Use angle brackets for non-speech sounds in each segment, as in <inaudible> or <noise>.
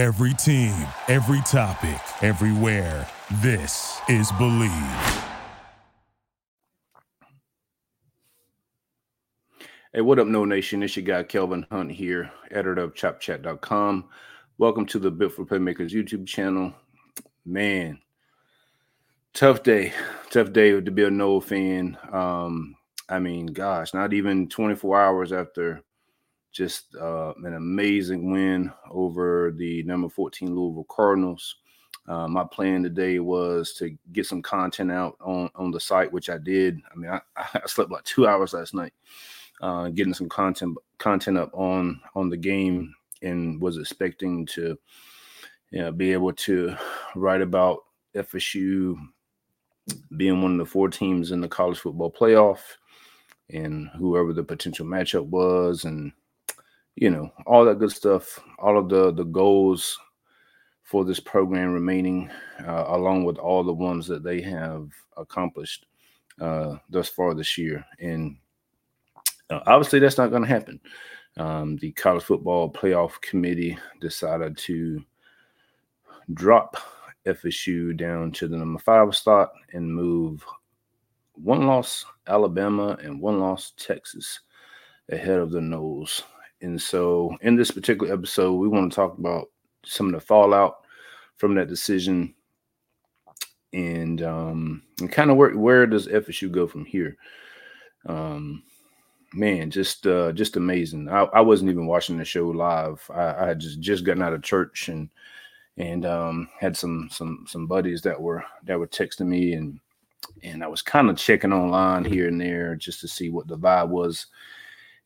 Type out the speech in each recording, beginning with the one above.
Every team, every topic, everywhere. This is Bleav. Hey, what up, Nole Nation? It's your guy Kelvin Hunt here, editor of ChopChat.com. Welcome to the Built for Playmakers YouTube channel. Man, tough day, tough day to be a Nole fan. Um, I mean, gosh, not even 24 hours after just uh, an amazing win over the number 14 Louisville Cardinals. Uh, my plan today was to get some content out on, on the site, which I did. I mean, I, <laughs> I slept like two hours last night, uh, getting some content content up on on the game, and was expecting to, you know, be able to write about FSU being one of the four teams in the college football playoff, and whoever the potential matchup was, and you know all that good stuff all of the the goals for this program remaining uh, along with all the ones that they have accomplished uh, thus far this year. And uh, obviously that's not going to happen. Um, the college football playoff committee decided to drop fsu down to the number five spot and move one loss alabama and one loss texas ahead of the Noles and so, in this particular episode, we want to talk about some of the fallout from that decision and um, and kind of where where does FSU go from here? Um, man, just uh, just amazing. I, I wasn't even watching the show live. I, I had just just gotten out of church and and um, had some some some buddies that were that were texting me and and I was kind of checking online here and there just to see what the vibe was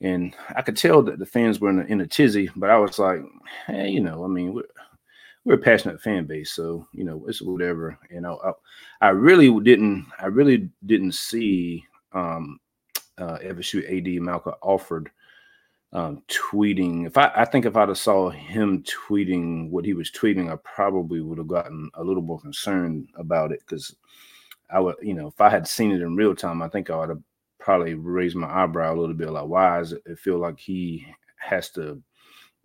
and I could tell that the fans were in a, in a tizzy, but I was like, hey, you know, I mean, we're, we're a passionate fan base, so you know, it's whatever. You know, I, I really didn't, I really didn't see um, uh, FSU AD Michael Alford um, tweeting. If I, I think if I'd have saw him tweeting what he was tweeting, I probably would have gotten a little more concerned about it because I would, you know, if I had seen it in real time, I think I would have probably raise my eyebrow a little bit like why does it feel like he has to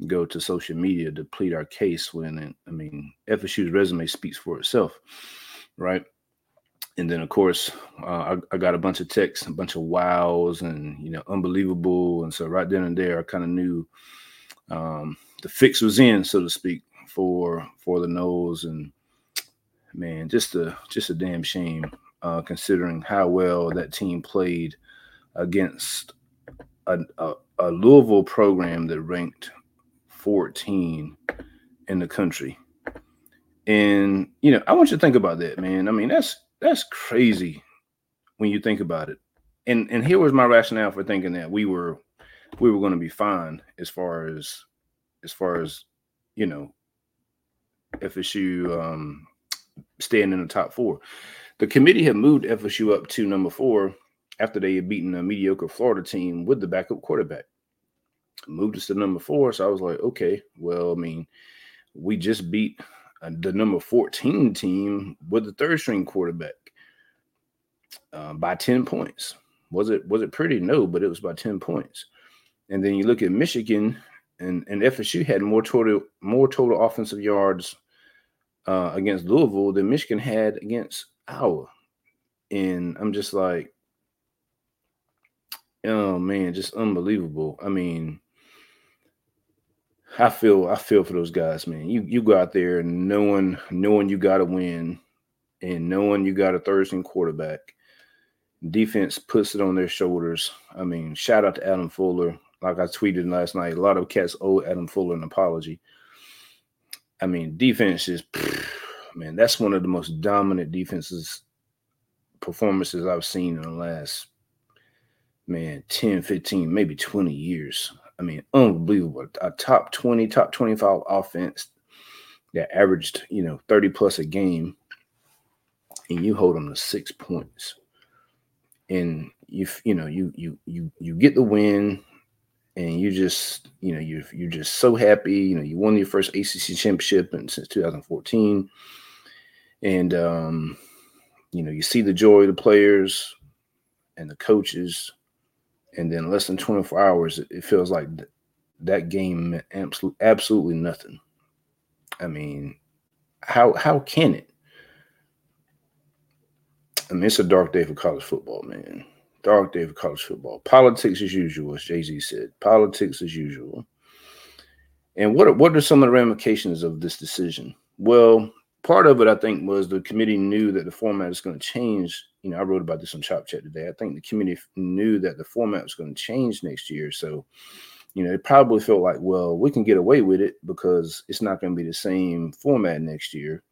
go to social media to plead our case when I mean FSU's resume speaks for itself, right? And then of course uh, I, I, got a bunch of texts, a bunch of wows, and you know unbelievable. And so right then and there, I kind of knew um, the fix was in, so to speak, for for the Noles. And man, just a just a damn shame uh, considering how well that team played against a, a, a Louisville program that ranked 14 in the country. And you know, I want you to think about that, man. I mean, that's that's crazy when you think about it. And and here was my rationale for thinking that we were we were going to be fine as far as as far as you know FSU um staying in the top four. The committee had moved FSU up to number four after they had beaten a mediocre Florida team with the backup quarterback. Moved us to number four. So I was like, okay, well, I mean, we just beat uh, the number 14 team with the third string quarterback uh, by 10 points. Was it was it pretty? No, but it was by 10 points. And then you look at Michigan and, and FSU had more total more total offensive yards uh, against Louisville than Michigan had against Iowa. And I'm just like, oh man, just unbelievable. I mean, I feel I feel for those guys, man. You you go out there knowing knowing you got to win, and knowing you got a Thursday quarterback. Defense puts it on their shoulders. I mean, shout out to Adam Fuller. Like I tweeted last night, a lot of cats owe Adam Fuller an apology. I mean, defense is man, that's one of the most dominant defenses performances I've seen in the last man 10 15 maybe 20 years. I mean unbelievable. A top 20 top 25 offense that averaged you know 30 plus a game and you hold them to six points. And you you know you you you you get the win and you just you know you you're just so happy you know you won your first ACC championship in, since 2014 and um you know you see the joy of the players and the coaches and then less than 24 hours, it feels like that game meant absolutely, absolutely nothing. I mean, how how can it? I mean, it's a dark day for college football, man. Dark day for college football. Politics as usual, as Jay Z said. Politics as usual. And what are, what are some of the ramifications of this decision? Well, part of it, I think, was the committee knew that the format is going to change. You know, I wrote about this on Chop Chat today. I think the committee knew that the format was going to change next year. So, you know, it probably felt like, well, we can get away with it because it's not going to be the same format next year.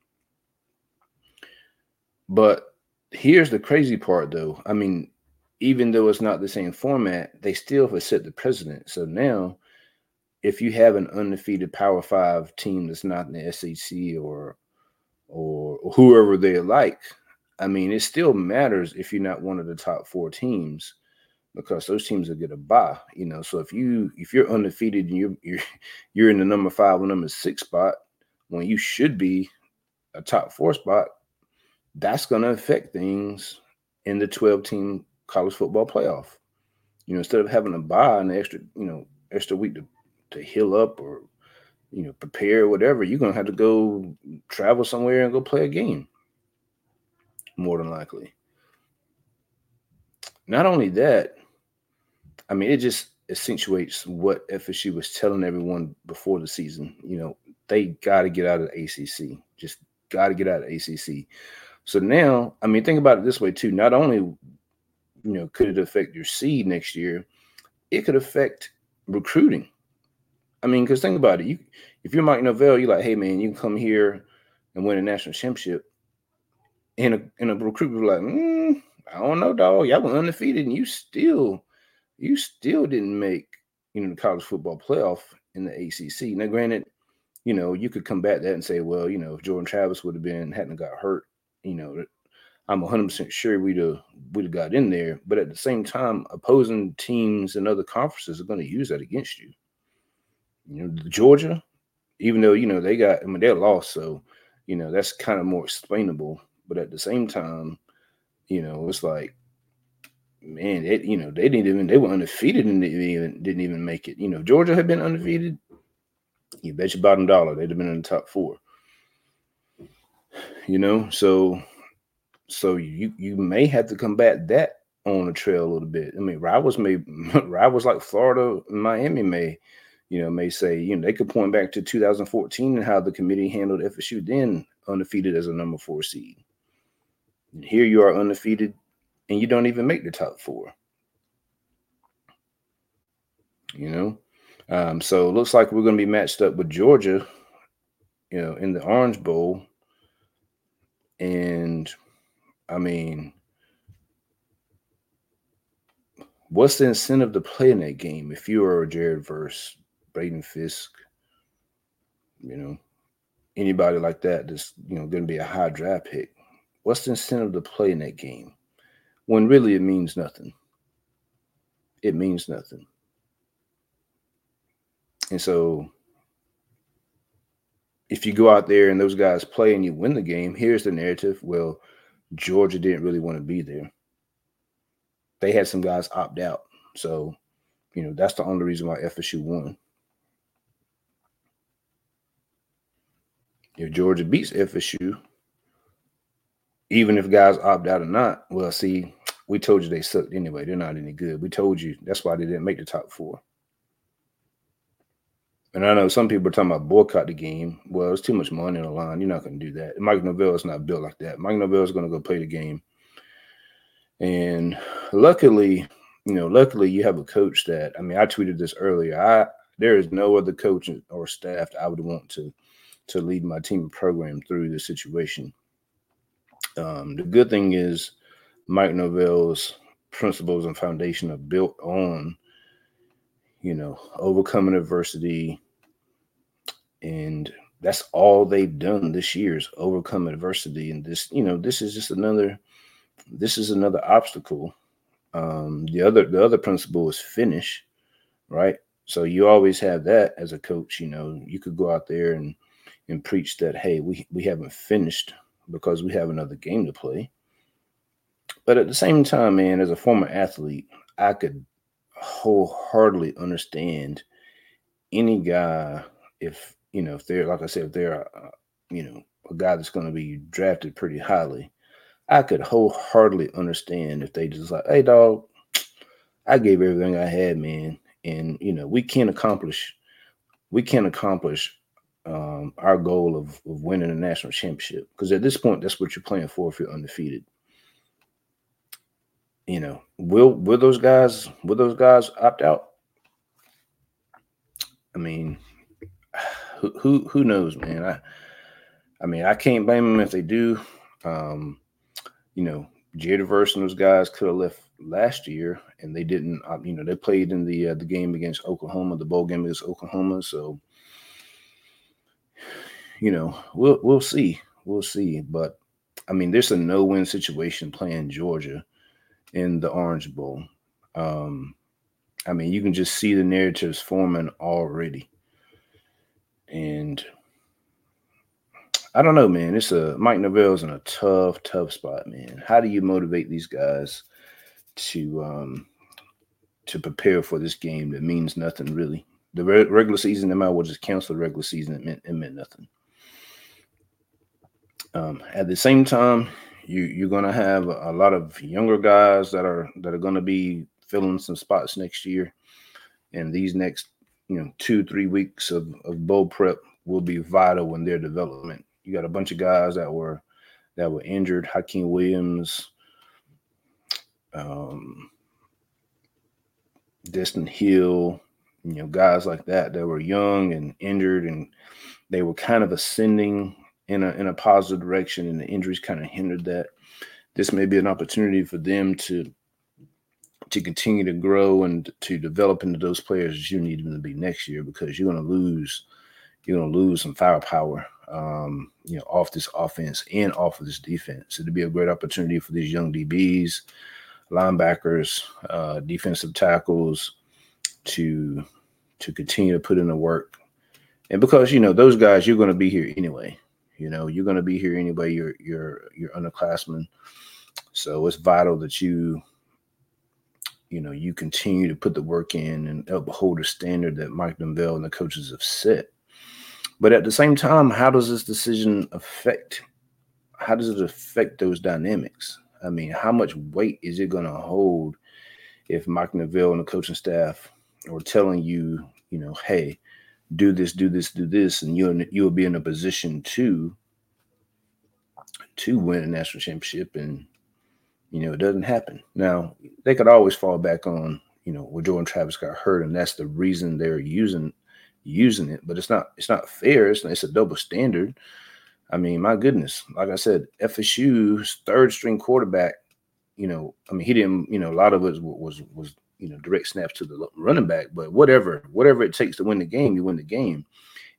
But here's the crazy part, though. I mean, even though it's not the same format, they still have set the precedent. So now, if you have an undefeated Power Five team that's not in the SEC or or, whoever they like, I mean, it still matters if you're not one of the top four teams because those teams will get a bye. You know, so if you if you're undefeated and you're you're you're in the number five or number six spot when you should be a top four spot, that's going to affect things in the 12 team college football playoff. You know, instead of having to buy an extra, you know, extra week to, to heal up or you know, prepare, whatever, you're gonna have to go travel somewhere and go play a game. More than likely. Not only that, I mean, it just accentuates what FSU was telling everyone before the season. You know, they got to get out of the ACC. Just got to get out of ACC. So now, I mean, think about it this way too. Not only, you know, could it affect your seed next year, it could affect recruiting. I mean, because think about it. You, if you're Mike Norvell, you're like, hey man, you can come here and win a national championship. And a and a recruiter like, mm, I don't know, dog. Y'all were undefeated, and you still, you still didn't make you know the college football playoff in the ACC. Now, granted, you know you could combat that and say, well, you know, if Jordan Travis would have been hadn't got hurt, you know, I'm 100 percent sure we'd have we'd have got in there. But at the same time, opposing teams and other conferences are going to use that against you. You know, Georgia, even though you know they got, I mean, they're lost, so you know that's kind of more explainable. But at the same time, you know, it's like, man, it, you know, they didn't even they were undefeated and they even didn't even make it. You know, Georgia had been undefeated. You bet your bottom dollar they'd have been in the top four. You know, so so you you may have to combat that on the trail a little bit. I mean, rivals may <laughs> rivals like Florida and Miami may you know, may say, you know, they could point back to 2014 and how the committee handled FSU then undefeated as a number four seed. Here you are undefeated and you don't even make the top four. You know, um, so it looks like we're going to be matched up with Georgia, you know, in the Orange Bowl. And I mean, what's the incentive to play in that game if you are Jared Verse, Braden Fiske, you know, anybody like that that's you know going to be a high draft pick. What's the incentive to play in that game when really it means nothing? It means nothing. And so if you go out there and those guys play and you win the game, here's the narrative. Well, Georgia didn't really want to be there. They had some guys opt out. So, you know, that's the only reason why FSU won. if Georgia beats FSU, even if guys opt out or not, well, see, we told you they sucked anyway. They're not any good. We told you that's why they didn't make the top four. And I know some people are talking about boycott the game. Well, it's too much money on the line. You're not going to do that. Mike Norvell is not built like that. Mike Norvell is going to go play the game. And luckily, you know, luckily you have a coach that I mean, I tweeted this earlier. I there is no other coach or staff I would want to to lead my team program through this situation. Um, the good thing is Mike Norvell's principles and foundation are built on, you know, overcoming adversity. And that's all they've done this year is overcome adversity. And this, you know, this is just another, this is another obstacle. Um, the other, the other principle is finish, right? So you always have that as a coach, you know, you could go out there and and preach that hey we we haven't finished because we have another game to play but at the same time man as a former athlete i could wholeheartedly understand any guy if you know if they're like i said if they're you know, a guy that's going to be drafted pretty highly, I could wholeheartedly understand if they just like, hey, dog, I gave everything I had, man, and you know, we can't accomplish, we can't accomplish um, our goal of, of winning a national championship because at this point, that's what you're playing for if you're undefeated. You know, will will those guys will those guys opt out? I mean, who who, who knows, man? I I mean, I can't blame them if they do. Um, you know, Jared Verse and those guys could have left last year, and they didn't. Uh, you know, they played in the uh, the game against Oklahoma, the bowl game against Oklahoma. So, you know, we'll we'll see, we'll see. But I mean, there's a no win situation playing Georgia in the Orange Bowl. Um, I mean, you can just see the narratives forming already, and I don't know, man. It's a Mike Norvell's in a tough, tough spot, man. How do you motivate these guys to um to prepare for this game that means nothing really? The re- regular season, they might well just cancel the regular season. It meant it meant nothing. Um, at the same time, you you're gonna have a, lot of younger guys that are that are gonna be filling some spots next year, and these next you know two three weeks of, of bowl prep will be vital in their development you got a bunch of guys that were that were injured. Hykeem Williams, um, Destyn Hill, you know, guys like that that were young and injured, and they were kind of ascending in a in a positive direction, and the injuries kind of hindered that. This may be an opportunity for them to to continue to grow and to develop into those players you need them to be next year because you're going to lose you're going to lose some firepower um, you know, off this offense and off of this defense. It'd be a great opportunity for these young DBs, linebackers, uh, defensive tackles to to continue to put in the work. And because you know those guys, you're going to be here anyway. You know, you're going to be here anyway. You're you're you're underclassmen, so it's vital that you you know you continue to put the work in and uphold the standard that Mike Norvell and the coaches have set. But at the same time, how does this decision affect? How does it affect those dynamics? I mean, how much weight is it going to hold if Mike Norvell and the coaching staff are telling you, you know, hey, do this, do this, do this, and you'll you'll be in a position to to win a national championship, and you know it doesn't happen. Now they could always fall back on, you know, well Jordan Travis got hurt, and that's the reason they're using using it, but it's not it's not fair. It's, it's a double standard. I mean, my goodness, like I said, FSU's third string quarterback. You know, I mean, he didn't. You know, a lot of it was was, was you know direct snaps to the running back, but whatever whatever it takes to win the game, you win the game.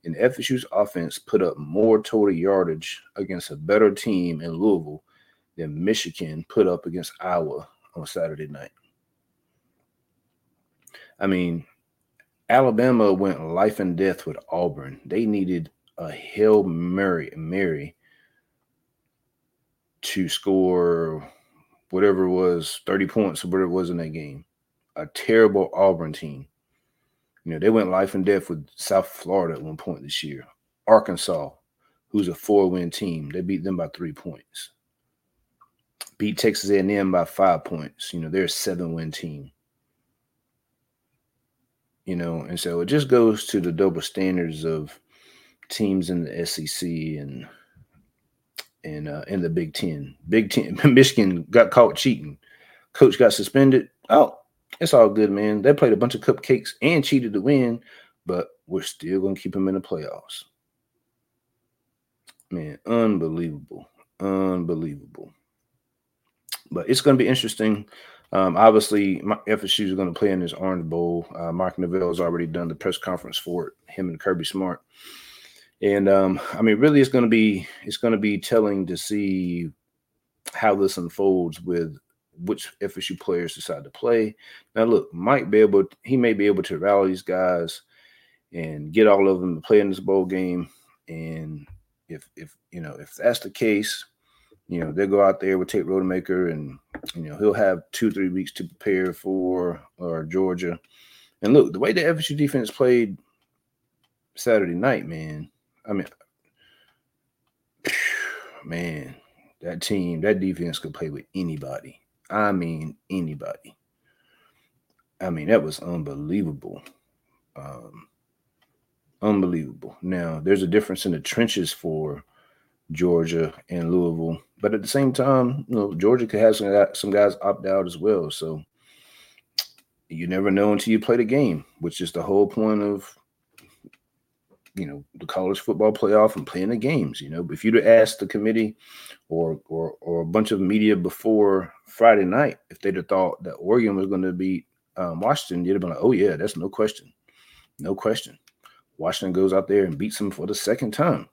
And FSU's offense put up more total yardage against a better team in Louisville than Michigan put up against Iowa on Saturday night. I mean, Alabama went life and death with Auburn. They needed a Hail Mary, Mary to score whatever it was, 30 points or whatever it was in that game. A terrible Auburn team. You know, they went life and death with South Florida at one point this year. Arkansas, who's a four-win team, they beat them by three points. Beat Texas A&M by five points. You know, they're a seven-win team you know, and so it just goes to the double standards of teams in the SEC and and uh, in the Big Ten. Big Ten, <laughs> Michigan got caught cheating. Coach got suspended. Oh, it's all good, man. They played a bunch of cupcakes and cheated to win, but we're still gonna keep them in the playoffs. Man, unbelievable, unbelievable. But it's gonna be interesting. Um, obviously, my FSU is going to play in this Orange Bowl. Uh, Mark Norvell has already done the press conference for it. Him and Kirby Smart, and um, I mean, really, it's going to be it's going to be telling to see how this unfolds with which FSU players decide to play. Now, look, Mike be able he may be able to rally these guys and get all of them to play in this bowl game. And if if you know if that's the case, you know, they'll go out there with Tate Rodemaker and, you know, he'll have two, three weeks to prepare for or Georgia. And look, the way the FSU defense played Saturday night, man, I mean, man, that team, that defense could play with anybody. I mean, anybody. I mean, that was unbelievable. Um, unbelievable. Now, there's a difference in the trenches for Georgia and Louisville, but at the same time, you know, Georgia could have some some guys opt out as well. So you never know until you play the game, which is the whole point of you know the college football playoff and playing the games. You know, if you'd have asked the committee or or or a bunch of media before Friday night if they'd have thought that Oregon was going to beat um, Washington, you'd have been like, "Oh yeah, that's no question, no question." Washington goes out there and beats them for the second time.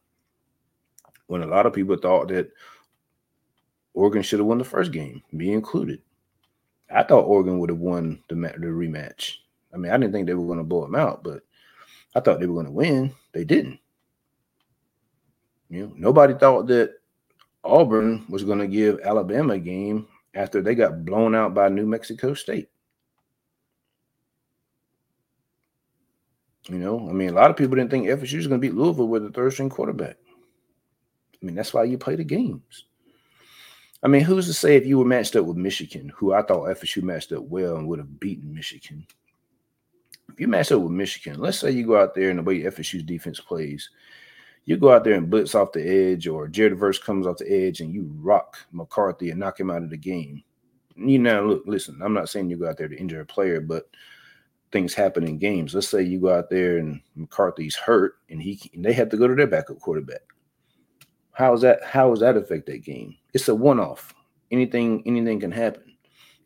When a lot of people thought that Oregon should have won the first game, me included. I thought Oregon would have won the, the rematch. I mean, I didn't think they were going to blow them out, but I thought they were going to win. They didn't. You know, nobody thought that Auburn was going to give Alabama a game after they got blown out by New Mexico State. You know, I mean, a lot of people didn't think FSU was going to beat Louisville with a third string quarterback. I mean, that's why you play the games. I mean, who's to say if you were matched up with Michigan, who I thought FSU matched up well and would have beaten Michigan? If you match up with Michigan, let's say you go out there and the way FSU's defense plays, you go out there and blitz off the edge, or Jared Verse comes off the edge and you rock McCarthy and knock him out of the game. You know, look, listen, I'm not saying you go out there to injure a player, but things happen in games. Let's say you go out there and McCarthy's hurt and he and they have to go to their backup quarterback. How is that? How does that affect that game? It's a one-off. Anything, anything can happen.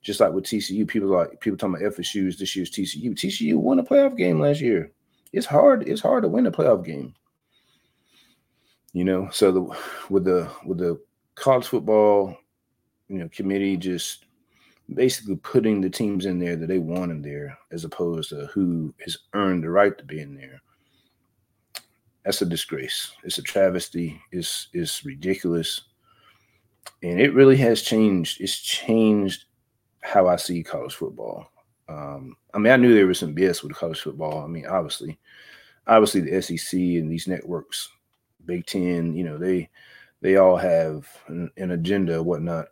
Just like with TCU, people like people talking about FSU's this year's TCU. TCU won a playoff game last year. It's hard. It's hard to win a playoff game. You know, so the with the with the college football, you know, committee just basically putting the teams in there that they want in there, as opposed to who has earned the right to be in there that's a disgrace. It's a travesty. It's it's ridiculous, and it really has changed. It's changed how I see college football. Um, I mean, I knew there was some BS with college football. I mean, obviously, obviously the SEC and these networks, Big Ten, you know, they they all have an, an agenda, whatnot,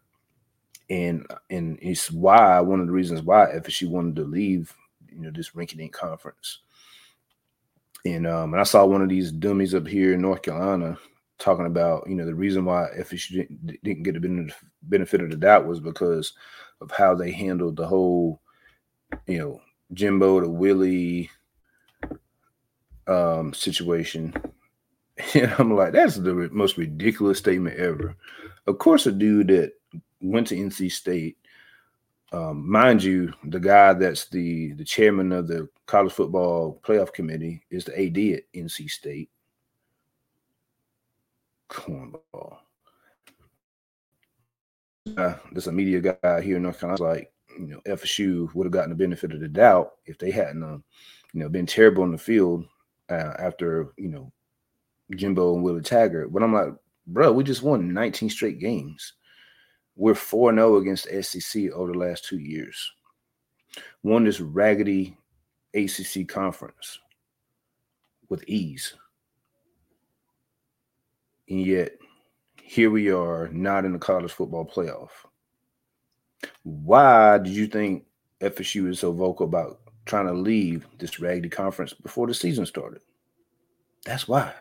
and and it's why one of the reasons why FSU wanted to leave, you know, this rinky-dink conference and um, and I saw one of these dummies up here in North Carolina talking about you know the reason why FSU didn't, didn't get the benefit of the doubt was because of how they handled the whole you know Jimbo to Willie um, situation. <laughs> And I'm like, that's the most ridiculous statement ever. Of course, a dude that went to NC State um, mind you, the guy that's the the chairman of the college football playoff committee is the AD at NC State. Cornball. Uh, there's a media guy here in North Carolina. Like, you know, FSU would have gotten the benefit of the doubt if they hadn't, uh, you know, been terrible in the field uh, after you know Jimbo and Willie Taggart. But I'm like, bro, we just won 19 straight games. We're 4 0 against SEC over the last two years. Won this raggedy ACC conference with ease. And yet, here we are, not in the college football playoff. Why did you think FSU is so vocal about trying to leave this raggedy conference before the season started? That's why.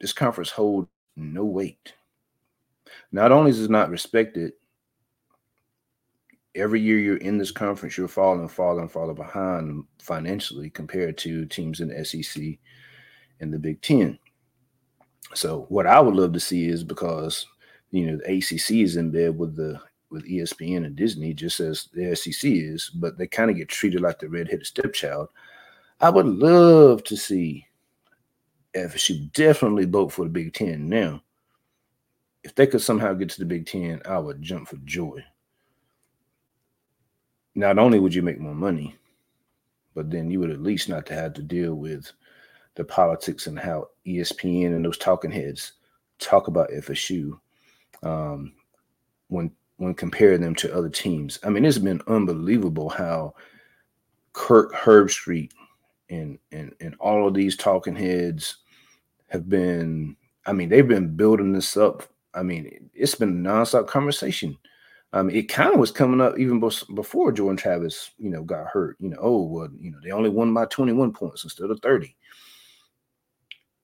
This conference holds no weight. Not only is it not respected, every year you're in this conference, you're falling, falling, falling behind financially compared to teams in the SEC and the Big Ten. So what I would love to see is because you know the ACC is in bed with the with ESPN and Disney, just as the SEC is, but they kind of get treated like the redheaded stepchild. I would love to see FSU definitely vote for the Big Ten now if they could somehow get to the Big Ten, I would jump for joy. Not only would you make more money, but then you would at least not have to deal with the politics and how ESPN and those talking heads talk about FSU um, when when comparing them to other teams. I mean, it's been unbelievable how Kirk Herbstreit and and and all of these talking heads have been I mean, they've been building this up. I mean, it's been a nonstop conversation. Um, it kind of was coming up even before Jordan Travis, you know, got hurt. You know, oh well, you know, they only won by 21 points instead of 30.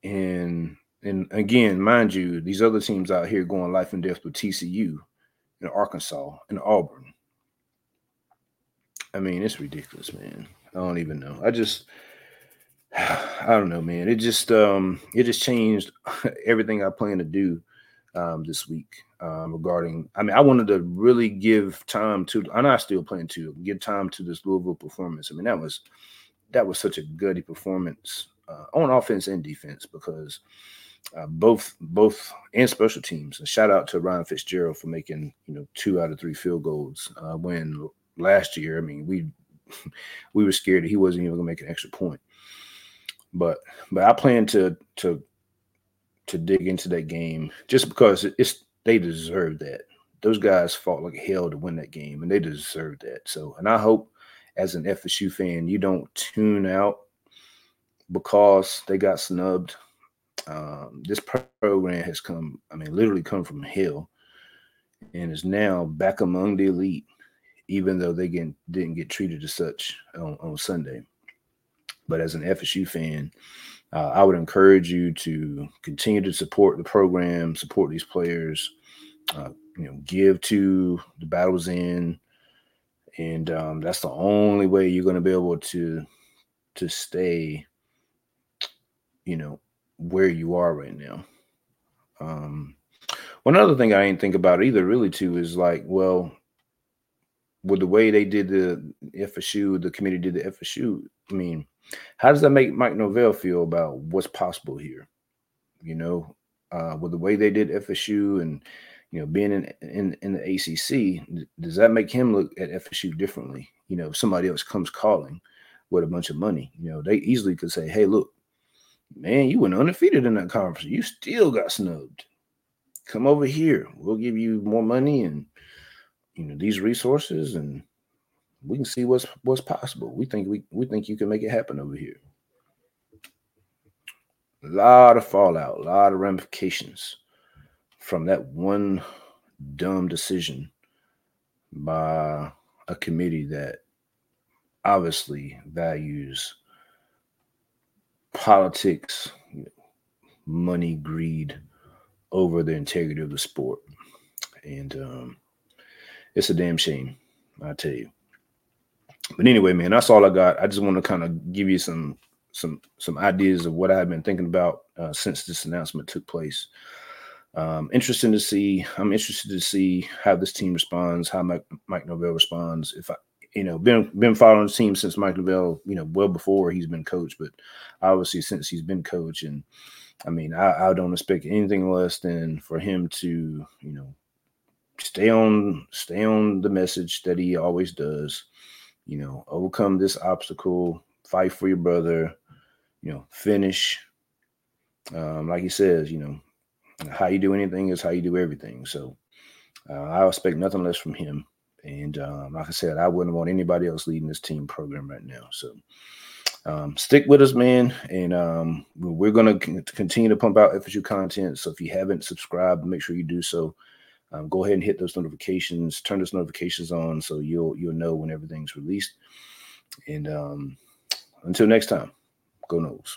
And and again, mind you, these other teams out here going life and death with TCU and Arkansas and Auburn. I mean, it's ridiculous, man. I don't even know. I just <sighs> I don't know, man. It just um it just changed <laughs> everything I plan to do um this week um regarding I mean I wanted to really give time to and I still plan to give time to this Louisville performance. I mean that was that was such a gutty performance uh, on offense and defense because uh, both both and special teams. And shout out to Ryan Fitzgerald for making you know two out of three field goals uh, when last year. I mean we <laughs> we were scared that he wasn't even going to make an extra point. But but I plan to to to dig into that game just because it's they deserve that. Those guys fought like hell to win that game, and they deserve that. So, and I hope as an FSU fan, you don't tune out because they got snubbed. Um, this program has come, I mean, literally come from hell and is now back among the elite, even though they get, didn't get treated as such on, on Sunday. But as an FSU fan, uh, I would encourage you to continue to support the program, support these players, uh, you know, give to the Battle's End, and um, that's the only way you're going to be able to to stay, you know, where you are right now. Um, one other thing I didn't think about either, really, too, is like, well, with the way they did the FSU, the committee did the FSU. I mean, how does that make Mike Norvell feel about what's possible here? You know, uh, with the way they did FSU and you know being in, in in the ACC, does that make him look at FSU differently? You know, if somebody else comes calling with a bunch of money, you know, they easily could say, "Hey, look, man, you went undefeated in that conference. You still got snubbed. Come over here. We'll give you more money and you know these resources and we can see what's what's possible. We think we we think you can make it happen over here. A lot of fallout, a lot of ramifications from that one dumb decision by a committee that obviously values politics, money, greed over the integrity of the sport. And um, it's a damn shame, I tell you but anyway, man, that's all I got. I just want to kind of give you some some some ideas of what I've been thinking about uh, since this announcement took place. Um, interesting to see. I'm interested to see how this team responds, how Mike, Mike Norvell responds. If I, you know, been been following the team since Mike Norvell, you know, well before he's been coach, but obviously since he's been coach, and I mean, I, I don't expect anything less than for him to, you know, stay on stay on the message that he always does you know, overcome this obstacle, fight for your brother, you know, finish. Um, like he says, you know, how you do anything is how you do everything. So uh, I expect nothing less from him. And um, like I said, I wouldn't want anybody else leading this team program right now. So um, stick with us, man. And um, we're going to continue to pump out FSU content. So if you haven't subscribed, make sure you do so um, go ahead and hit those notifications, turn those notifications on so you'll you'll know when everything's released. And um, until next time, go Noles.